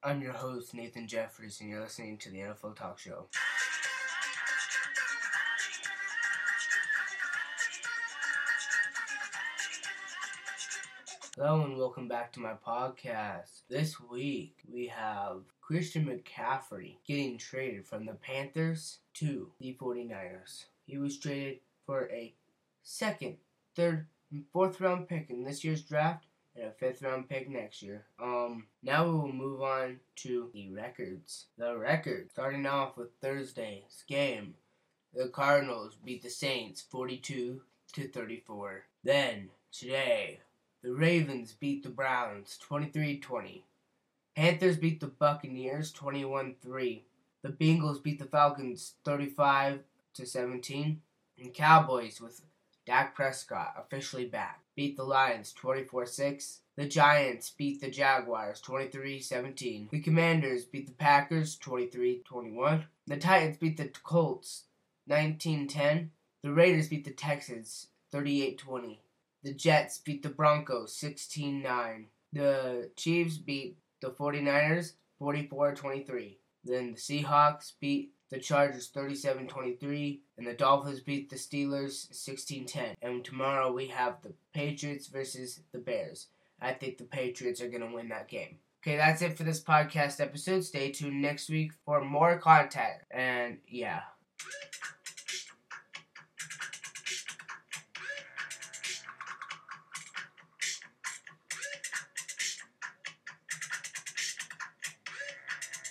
I'm your host, Nathan Jeffries, and you're listening to the NFL Talk Show. Hello, and welcome back to my podcast. This week, we have Christian McCaffrey getting traded from the Panthers to the 49ers. He was traded for a second, third, and fourth round pick in this year's draft and a fifth round pick next year. Um, now we will move on to the records. The record, starting off with Thursday's game, the Cardinals beat the Saints 42 to 34. Then today, the Ravens beat the Browns 23-20. Panthers beat the Buccaneers 21-3. The Bengals beat the Falcons 35 to 17. And Cowboys with Dak Prescott officially back. Beat the Lions 24 6. The Giants beat the Jaguars 23 17. The Commanders beat the Packers 23 21. The Titans beat the Colts 19 10. The Raiders beat the Texans 38 20. The Jets beat the Broncos 16 9. The Chiefs beat the 49ers 44 23. Then the Seahawks beat the Chargers 37-23, and the Dolphins beat the Steelers 16-10. And tomorrow we have the Patriots versus the Bears. I think the Patriots are going to win that game. Okay, that's it for this podcast episode. Stay tuned next week for more content. And yeah.